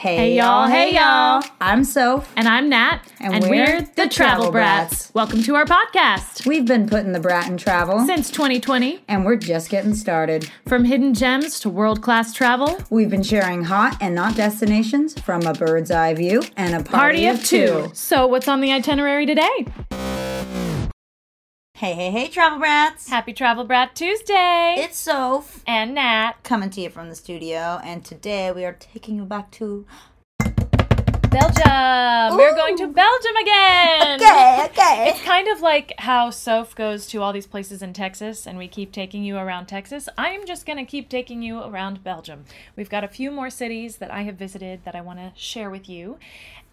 Hey, y'all, hey y'all. I'm Soph. And I'm Nat. And we're the Travel Brats. Welcome to our podcast. We've been putting the brat in travel, Since 2020, and we're just getting started. from hidden gems to world class travel, We've been sharing hot and not destinations from a bird's eye view and a party, party of two. So, what's on the itinerary today? Hey, hey, hey, Travel Brats. Happy Travel Brat Tuesday. It's Soph and Nat. coming to you from the studio, and today we are taking you back to. Belgium. We're going to Belgium again. Okay, okay. It's kind of like how Soph goes to all these places in Texas and we keep taking you around Texas. I am just going to keep taking you around Belgium. We've got a few more cities that I have visited that I want to share with you.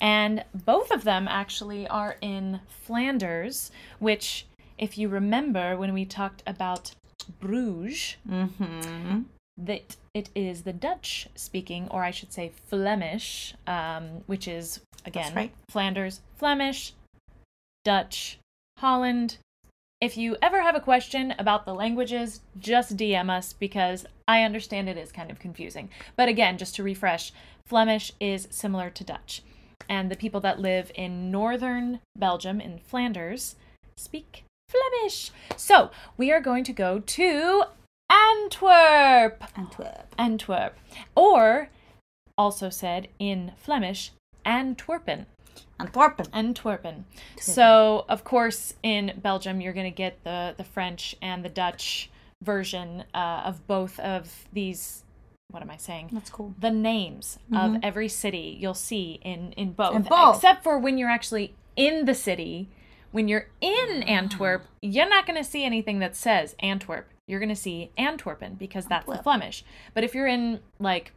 And both of them actually are in Flanders, which, if you remember when we talked about Bruges, Mm-hmm. that it is the Dutch speaking, or I should say Flemish, um, which is again right. Flanders, Flemish, Dutch, Holland. If you ever have a question about the languages, just DM us because I understand it is kind of confusing. But again, just to refresh, Flemish is similar to Dutch. And the people that live in northern Belgium, in Flanders, speak Flemish. So we are going to go to Antwerp. Antwerp. Antwerp. Or, also said in Flemish, Antwerpen. Antwerpen. Antwerpen. So, of course, in Belgium, you're going to get the, the French and the Dutch version uh, of both of these. What am I saying? That's cool. The names of every city you'll see in, in both. In both. Except for when you're actually in the city. When you're in mm. Antwerp, you're not going to see anything that says Antwerp. You're going to see Antwerpen because that's the Flemish. But if you're in like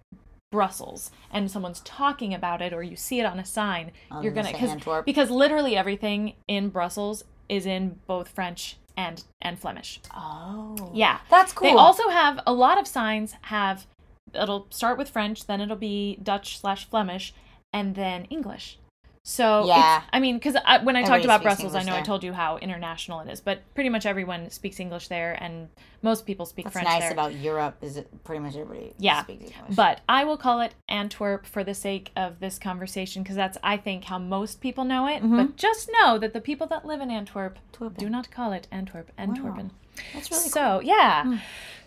Brussels and someone's talking about it or you see it on a sign, oh, I'm you're gonna gonna cause, because literally everything in Brussels is in both French and and Flemish. Oh. Yeah. That's cool. They also have a lot of signs have it'll start with French, then it'll be Dutch slash Flemish, and then English. So Yeah. I mean, because when I talked Everybody about Brussels, I English know I told you how international it is, but pretty much everyone speaks English there, and most people speak What's French nice there. about Europe is pretty much everybody Yeah, speaks English. But I will call it Antwerp for the sake of this conversation because that's, I think, how most people know it. But mm-hmm. just know that the people that live in Antwerp Antwerpen. do not call it Antwerp, Antwerpen. That's really so, yeah. Hmm.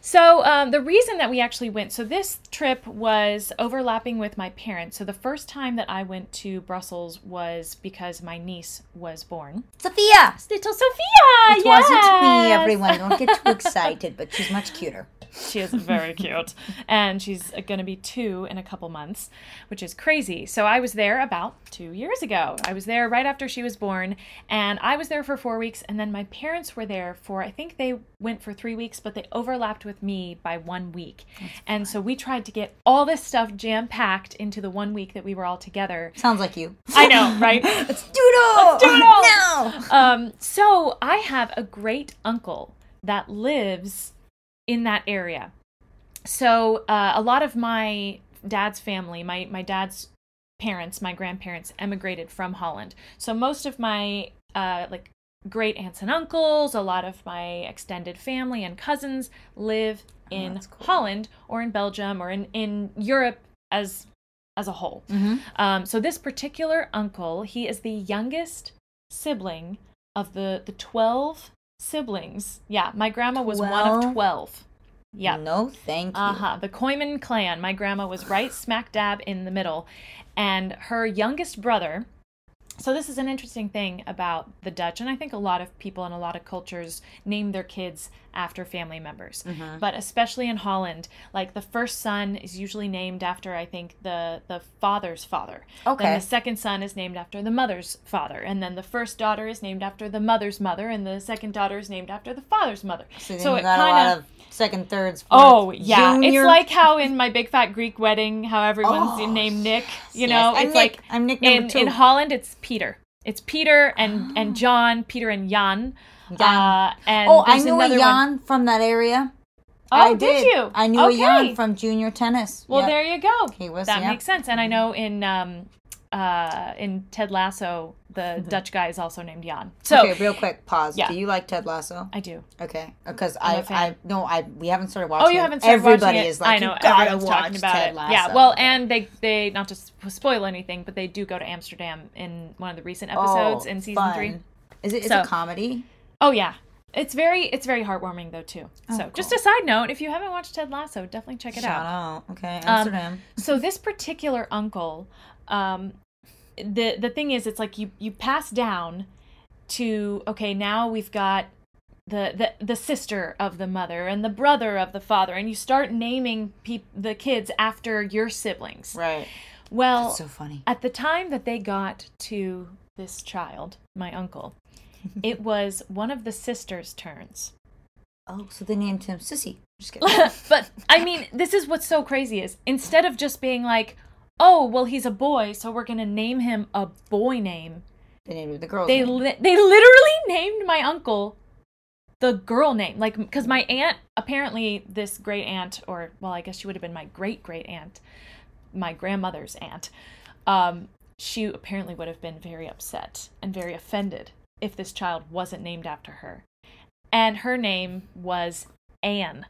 So, um, the reason that we actually went, so this trip was overlapping with my parents. So, the first time that I went to Brussels was because my niece was born. Sophia! Little Sophia! It wasn't me, everyone. Don't get too excited, but she's much cuter. She is very cute. And she's going to be two in a couple months, which is crazy. So I was there about two years ago. I was there right after she was born. And I was there for four weeks. And then my parents were there for, I think they went for three weeks, but they overlapped with me by one week. And so we tried to get all this stuff jam packed into the one week that we were all together. Sounds like you. I know, right? Let's do it all! do it all! Now! um, so I have a great uncle that lives in that area. So uh, a lot of my dad's family, my my dad's parents, my grandparents emigrated from Holland. So most of my uh, like great aunts and uncles, a lot of my extended family and cousins live in Oh, cool. Holland or in Belgium or in in Europe as as a whole. Mhm. Um, so this particular uncle, he is the youngest sibling of the the twelve siblings. Yeah, my grandma was one of Twelve? twelve. Yeah. No, thank you. Uh huh. The Koyman clan. My grandma was right smack dab in the middle, and her youngest brother. So this is an interesting thing about the Dutch, and I think a lot of people in a lot of cultures name their kids after family members. Mm-hmm. But especially in Holland, like the first son is usually named after I think the the father's father. Okay. Then the second son is named after the mother's father, and then the first daughter is named after the mother's mother, and the second daughter is named after the father's mother. So, so it kind of second, thirds, Oh yeah, junior. it's like how in my big fat Greek wedding, how everyone's Oh, named Nick. You yes. know, I'm it's Nick. like I'm Nick in two. in Holland, it's Peter. It's Peter and and John, Peter and Jan. Uh, and oh, I knew a Jan one. from that area. Oh, I did you? I knew Okay. a Jan from junior tennis. Well, Yep. there you go. He was, that yeah. makes sense. And I know in um, uh, in Ted Lasso, the Dutch guy is also named Jan. So okay, real quick, pause. Yeah. Do you like Ted Lasso? I do. Okay, because I. I, no, I, we haven't started watching. Oh, you it. haven't started Everybody watching is like, I know you gotta watch Ted it. Lasso. Yeah, well, and they they not to spoil anything, but they do go to Amsterdam in one of the recent episodes Oh, in season fun. three. Is it? Is So- it comedy? Oh yeah, it's very it's very heartwarming though too. so just a side note, if you haven't watched Ted Lasso, definitely check it Shout out. out. Okay, Um, Amsterdam. so this particular uncle um the the thing is it's like you you pass down to okay now we've got the the the sister of the mother and the brother of the father and you start naming peop- the kids after your siblings right. well That's so funny. at the time that they got to this child my uncle it was one of the sisters turns Oh, so they named him Sissy. Just kidding. but I mean, this is what's so crazy is instead of just being like, "Oh, well, he's a boy, so we're gonna name him a boy name," they named him the girl. they li- they literally named my uncle the girl name, like because my aunt apparently this great aunt, or well, I guess she would have been my great great aunt, my grandmother's aunt. Um, she apparently would have been very upset and very offended if this child wasn't named after her, and her name was Anne.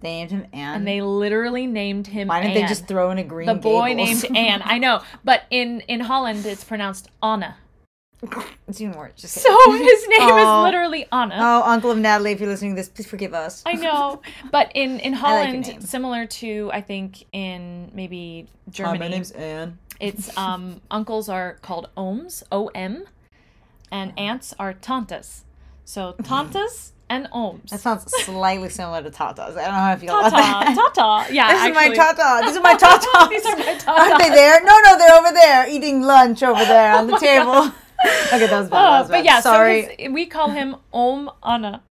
They named him Anne. and they literally named him. Why didn't Anne. they just throw in a green? the boy Gables? named Anne? I know, but in in Holland it's pronounced Anna. it's even worse. Just So kidding. his name Aw. is literally Anna. Oh, Uncle of Natalie, if you're listening to this, please forgive us. I know, but in in Holland, name. similar to I think in maybe Germany, Hi, my name's Anne. it's um uncles are called oms, O M, and aunts are tantes. So tantes and oms. That sounds slightly similar to Tatas. I don't know how I feel Tata, about that. tata. Yeah, This is my Tata. These are my Tatas. These are my tata. Aren't they there? No, no, they're over there eating lunch over there on the table. okay, that was bad. that Oh, was but yeah, sorry. so we call him Om Anna.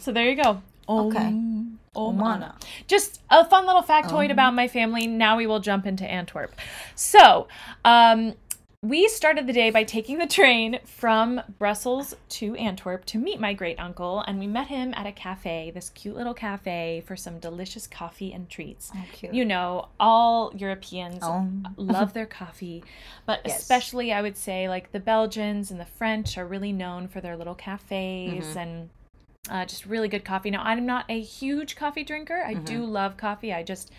So there you go. Om, Okay. Om Om Anna. Anna. Just a fun little factoid about my family. Now we will jump into Antwerp. So, um, we started the day by taking the train from Brussels to Antwerp to meet my great uncle, and we met him at a cafe, this cute little cafe, for some delicious coffee and treats. Oh. You know, all Europeans Oh. love their coffee, but Yes. especially I would say like the Belgians and the French are really known for their little cafes Mm-hmm. and uh, just really good coffee. Now, I'm not a huge coffee drinker. I Mm-hmm. do love coffee. I just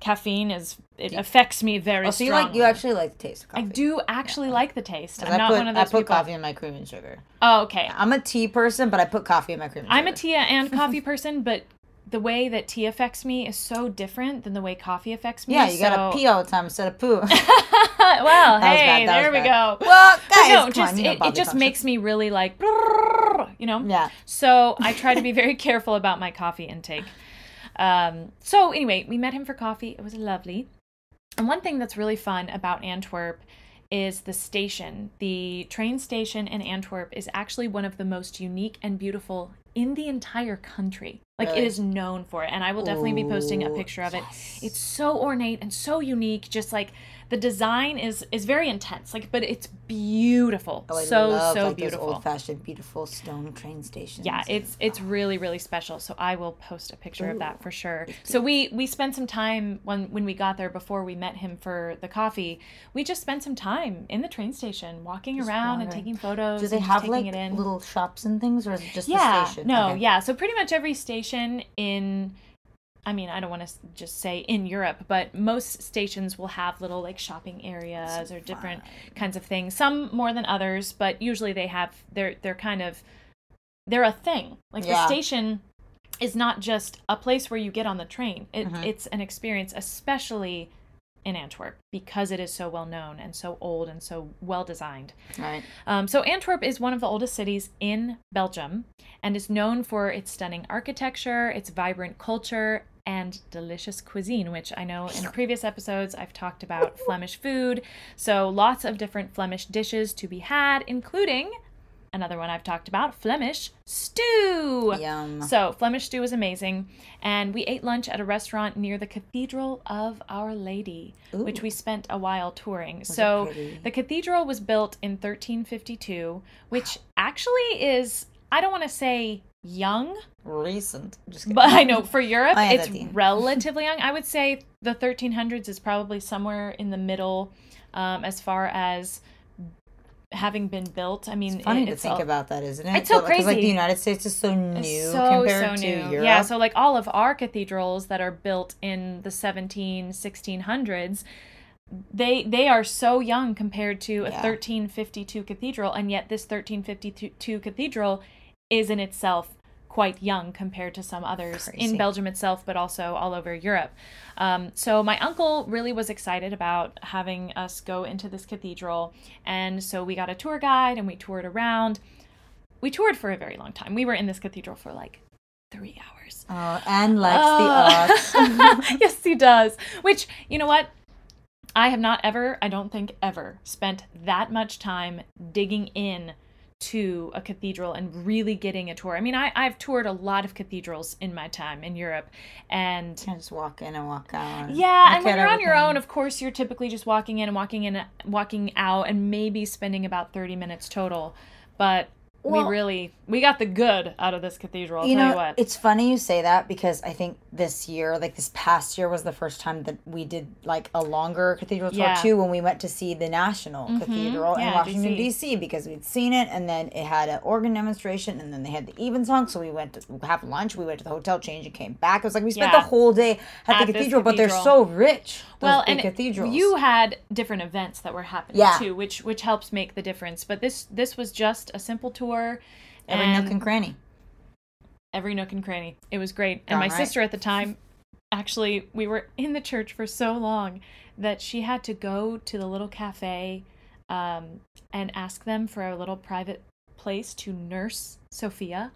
caffeine is it affects me very Oh, so you strongly. like you actually like the taste of coffee. I do actually like the taste. I'm I not put, one of those. I put people. coffee in my cream and sugar. Oh, okay. I'm a tea person, but I put coffee in my cream and I'm a tea and coffee person, but the way that tea affects me is so different than the way coffee affects me. Yeah, you gotta pee all the time instead of poo. well, hey, bad, there we go. Well, guys, no, just on, you know it, it just makes me really like, you know. Yeah. So I try to be very careful about my coffee intake. Um, so anyway, we met him for coffee. It was lovely. And one thing that's really fun about Antwerp is the station. The train station in Antwerp is actually one of the most unique and beautiful in the entire country. Like it Really? is known for it. And I will definitely be posting a picture of it. yes. It's so ornate and so unique. Just like the design is is very intense. Like, but it's beautiful. Oh, I so love, so like, beautiful. Old-fashioned, beautiful stone train stations. Yeah, it's it's really really special. So I will post a picture of that for sure. So we we spent some time when when we got there before we met him for the coffee. We just spent some time in the train station, walking around and taking photos. Do they have taking like it in. little shops and things, or is it just yeah, the station? no, Okay. yeah. So pretty much every station in. I mean, I don't want to just say in Europe, but most stations will have little like shopping areas or different kinds of things. Some more than others, but usually they have they're they're kind of they're a thing. Like the station is not just a place where you get on the train. It, Mhm. It's an experience, especially in Antwerp, because it is so well known and so old and so well designed. Right. Um, so Antwerp is one of the oldest cities in Belgium and is known for its stunning architecture, its vibrant culture, and delicious cuisine, which I know in previous episodes I've talked about Flemish food. So lots of different Flemish dishes to be had, including another one I've talked about, Flemish stew. Yum. So, Flemish stew was amazing. And we ate lunch at a restaurant near the Cathedral of Our Lady, which we spent a while touring. so, the cathedral was built in 1352, which actually is, I don't want to say young, Recent. Just but I know for Europe Oh, yeah, it's 13. relatively young. I would say the 1300s is probably somewhere in the middle um, as far as having been built. I mean, It's funny it- to it's think all- about that, isn't it? It's so Because like the. United States is so new It's so compared so to new. Europe. Yeah, so like all of our cathedrals that are built in the 17 1600s they they are so young compared to a Yeah. 1352 cathedral and yet this 1352 cathedral is in itself quite young compared to some others Crazy. in Belgium itself but also all over Europe. Um, so my uncle really was excited about having us go into this cathedral and so we got a tour guide and we toured around. We toured for a very long time. We were in this cathedral for like 3 hours. Oh, and likes the arts. yes, he does. Which, you know what? I have not ever, I don't think ever, spent that much time digging in to a cathedral and really getting a tour. I mean, I, I've toured a lot of cathedrals in my time in Europe. And Can't just walk in and walk out. yeah, and when you're on your own, of course, you're typically just walking in and walking in, walking out, and maybe spending about 30 minutes total. But Well- we really, we got the good out of this cathedral. I'll you know, you it's funny you say that because I think this year, like this past year, was the first time that we did like a longer cathedral tour Yeah. Mm-hmm. too. When we went to see the National Cathedral in Washington DC. Because we'd seen it, and then it had an organ demonstration, and then they had the evensong. So we went to have lunch. We went to the hotel, changed, and came back. It was like we spent Yeah. the whole day at, At the this cathedral, but they're so rich. Well and cathedrals. you had different events that were happening Yeah. too which which helps make the difference but this this was just a simple tour every nook and cranny. every nook and cranny it was great and my right. sister at the time actually we were in the church for so long that she had to go to the little cafe um, and ask them for a little private place to nurse sophia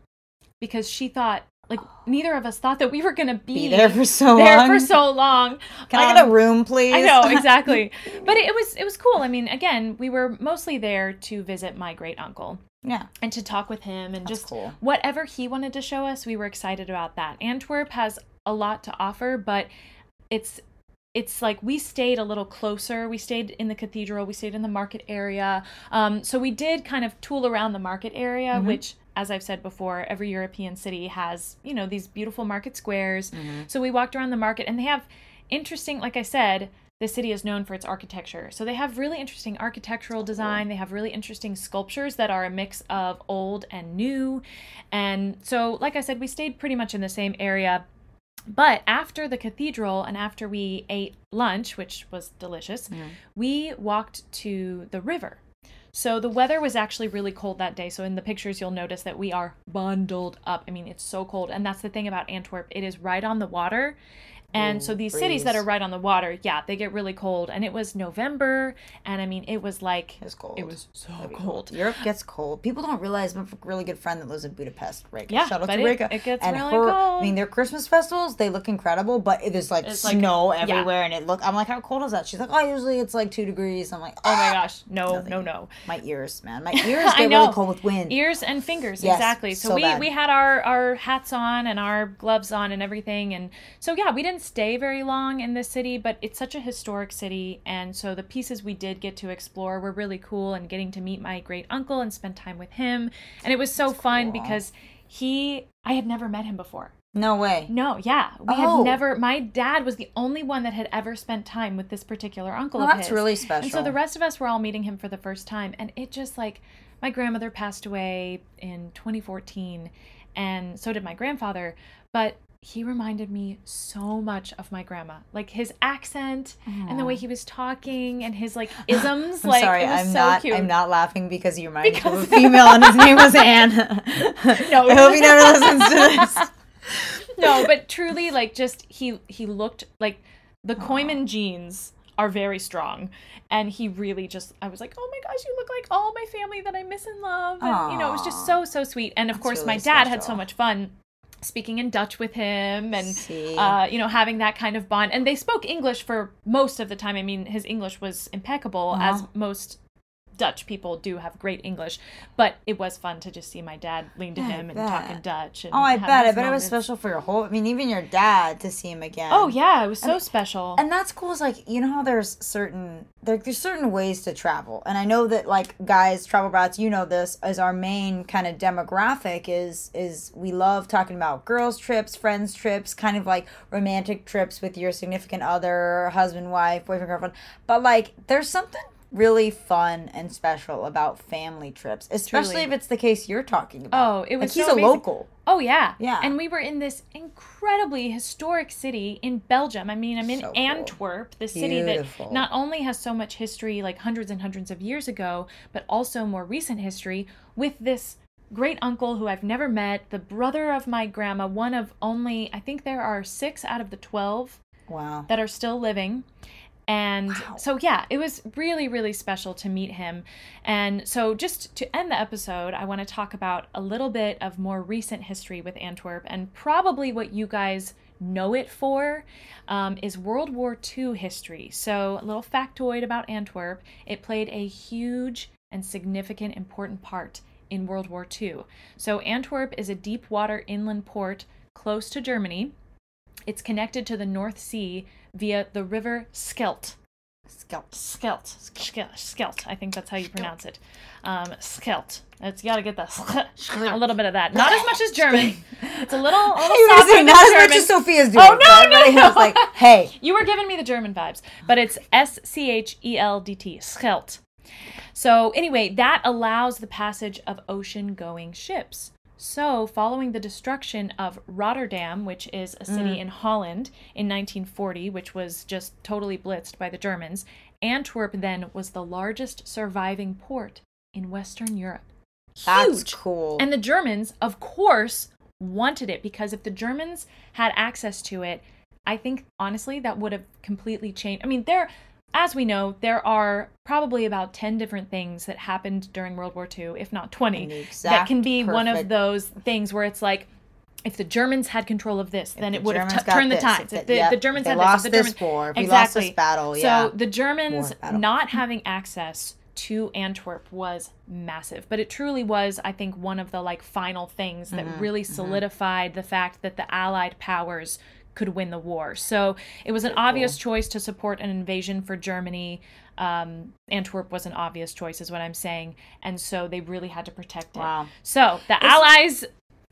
because she thought like neither of us thought that we were gonna be, Be there for so there long. for so long Can I get Um, a room, please? I know exactly, but it was it was cool. I mean, again, we were mostly there to visit my great uncle yeah. and to talk with him and That's just cool. whatever he wanted to show us. We were excited about that. Antwerp has a lot to offer, but it's it's like we stayed a little closer. We stayed in the cathedral. We stayed in the market area. Um, so we did kind of tool around the market area, Mm-hmm. which, as I've said before, every European city has you know these beautiful market squares. Mm-hmm. So we walked around the market, and they have interesting. Like I said, the city is known for its architecture. So they have really interesting architectural design. They have really interesting sculptures that are a mix of old and new. And so, like I said, we stayed pretty much in the same area. But after the cathedral and after we ate lunch, which was delicious, we walked to the river. So the weather was actually really cold that day. So in the pictures, you'll notice that we are bundled up. I mean, it's so cold. And that's the thing about Antwerp, it is right on the water. And so these cities that are right on the water, yeah, they get really cold. And it was November. And I mean, it was like, It was cold. it was so That'd cold. Europe gets cold. People don't realize. I have a really good friend that lives in Budapest. right? Yeah, shout out to it- Reka. it gets and really her, cold. I mean, their Christmas festivals they look incredible, but it is like It's like- snow yeah. everywhere, and it look. I'm like, how cold is that? She's like, oh, usually it's like two degrees. I'm like, Oh my "Ah." gosh. No, Nothing. no, no. My ears, man, my ears get really cold with wind. ears and fingers Yes, exactly so, so we bad. we had our our hats on and our gloves on and everything and so yeah we didn't stay very long in this city but it's such a historic city and so the pieces we did get to explore were really cool and getting to meet my great uncle and spend time with him and it was so fun cool. because he i had never met him before No way. no yeah we Oh. had never my dad was the only one that had ever spent time with this particular uncle Well, of that's his. really special. And so the rest of us were all meeting him for the first time. And it just like, my grandmother passed away in 2014, and so did my grandfather. But he reminded me so much of my grandma. Like his accent and the way he was talking and his like isms. I'm like, sorry, it was I'm so not. cute. I'm not laughing because you reminded me of a female, and his name was Anne. No. I hope he never listens to this. no, but truly, like, just he he looked like the Koyman genes are very strong, and he really just I was like, oh my gosh, you look like all my family that I miss and love, and you know, it was just so so sweet. And of That's course, really my dad had so much fun speaking in Dutch with him and uh, you know having that kind of bond. And they spoke English for most of the time. I mean his English was impeccable as Uh-huh. most Dutch people do have great English, but it was fun to just see my dad lean to I him and talk in Dutch. And Oh, I bet. I bet it was special for your whole. I mean, even your dad to see him again. Oh yeah, it was so special. and that's cool. Is like you know how there's certain there, there's certain ways to travel, and I know that like guys, travel brats, you know this as our main kind of demographic is is we love talking about girls trips, friends trips, kind of like romantic trips with your significant other, husband, wife, boyfriend, girlfriend. But like there's something really fun and special about family trips, especially Truly. if it's the case you're talking about. Oh, it was like he's so a amazing. local. Oh yeah, Yeah. And we were in this incredibly historic city in Belgium. I mean, I'm in So cool. Antwerp, the city Beautiful. that not only has so much history, like hundreds and hundreds of years ago, but also more recent history with this great uncle who I've never met, the brother of my grandma, one of only I think there are six out of the twelve Wow. that are still living. And Wow. so, yeah, it was really, really special to meet him. And so, just to end the episode, I want to talk about a little bit of more recent history with Antwerp and probably what you guys know it for um, is World War II history. So, a little factoid about Antwerp it played a huge and significant, important part in World War II. So, Antwerp is a deep water inland port close to Germany. It's connected to the North Sea via the river. Scalp. Scheldt. Scheldt. Scheldt. I think that's how you pronounce it. Um, Scheldt. It's you got to get the a little bit of that. Not as much as German. It's a little, a little softer saying not as German. much as Sophia's doing. Oh, no, but no, no. was like, hey, You were giving me the German vibes, but it's S C H E L D T, Scheldt. So, anyway, that allows the passage of ocean going ships. So, following the destruction of Rotterdam, which is a city mm. in Holland in 1940, which was just totally blitzed by the Germans, Antwerp then was the largest surviving port in Western Europe. that's Huge. cool. And the Germans, of course, wanted it because if the Germans had access to it, I think honestly that would have completely changed. I mean, there, as we know, there are probably about 10 different things that happened during World War II, if not 20, that can be one of those things where it's like, if the Germans had control of this, then the it would have t- turned the this, tides. if If the- the, yep, the Germans had lost this, if the this war, if we lost this battle, yeah. So the Germans War, not having access to Antwerp was massive, but it truly was, I think, one of the like final things that Mm-hmm, really solidified the fact that the Allied powers could win the war. So it was an obvious choice to support an invasion for Germany. Um, Antwerp was an obvious choice, is what I'm saying, and so they really had to protect it. Wow. So the Allies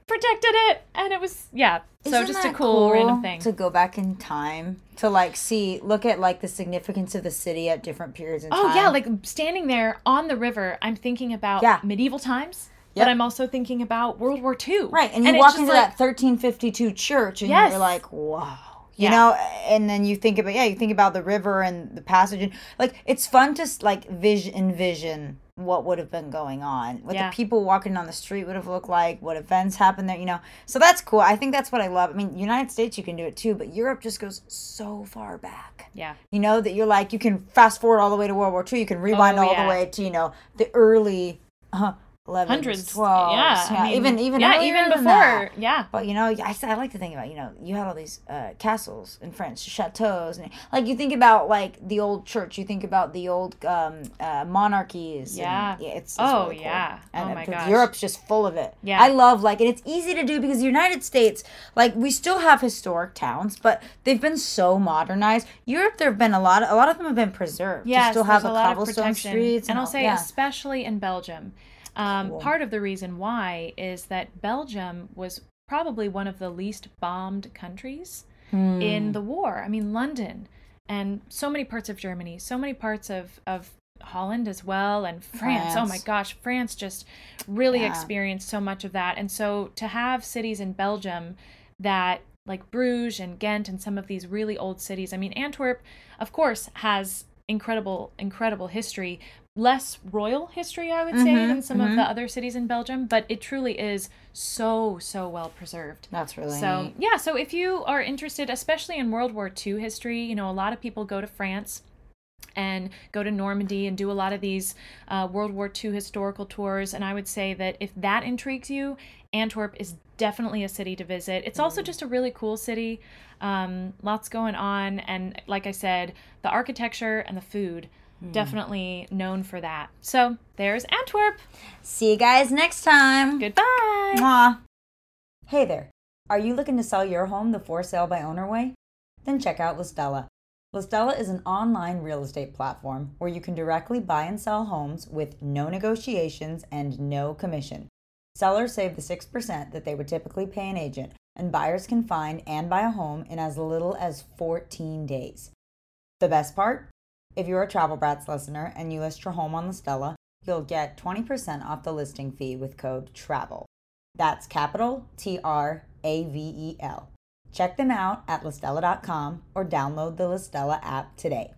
protected it, and it was yeah. So Isn't just a that cool, random thing. to go back in time to like see, look at like the significance of the city at different periods in time. Oh yeah, like standing there on the river, I'm thinking about Yeah. medieval times, Yep. but I'm also thinking about World War II. right, and you it's walk into like- that 1352 church, and Yes. you're like, wow. You Yeah. know, and then you think about yeah, you think about the river and the passage, and like it's fun to like vision envision what would have been going on, what Yeah. the people walking down the street would have looked like, what events happened there, you know. So that's cool. I think that's what I love. I mean, United States you can do it too, but Europe just goes so far back. Yeah. You know that you're like you can fast forward all the way to World War II. You can rewind Oh, all yeah. the way to you know the early uh, 11s, Hundreds. 12s. yeah. I mean, even even yeah, even before. that. Yeah. But you know, I, I like to think about you know you had all these uh, castles in France, chateaus, and like you think about like the old church. You think about the old um, uh, monarchies. and, Yeah. it's, it's Oh, really cool. yeah. And Oh, my gosh. Europe's just full of it. Yeah. I love like, and it's easy to do because the United States, like we still have historic towns, but they've been so modernized. Europe, there have been a lot. Of, a lot of them have been preserved. To still have the a lot of cobblestone protection. streets, and I'll all- say yeah. especially in Belgium. Um, Cool. Part of the reason why is that Belgium was probably one of the least bombed countries Hmm. in the war. I mean, London and so many parts of Germany, so many parts of of Holland as well, and France. Oh my gosh, France just really Yeah. experienced so much of that. And so to have cities in Belgium that like Bruges and Ghent and some of these really old cities. I mean, Antwerp, of course, has incredible, incredible history. Less royal history, I would say, Mhm, than some of the other cities in Belgium, but it truly is so, so well preserved. That's really So neat. yeah, so if you are interested, especially in World War II history, you know, a lot of people go to France and go to Normandy and do a lot of these uh, World War II historical tours. And I would say that if that intrigues you, Antwerp is definitely a city to visit. It's also just a really cool city. Um, lots going on, and like I said, the architecture and the food. Hmm. Definitely known for that. So there's Antwerp. See you guys next time. Goodbye. Mwah. Hey there. Are you looking to sell your home the for sale by owner way? Then check out Listella. Listella is an online real estate platform where you can directly buy and sell homes with no negotiations and no commission. Sellers save the 6% that they would typically pay an agent, and buyers can find and buy a home in as little as 14 days. The best part? If you're a Travel Brats listener and you list your home on Listella, you'll get 20% off the listing fee with code TRAVEL. That's capital T R A V E L. Check them out at listella.com or download the Listella app today.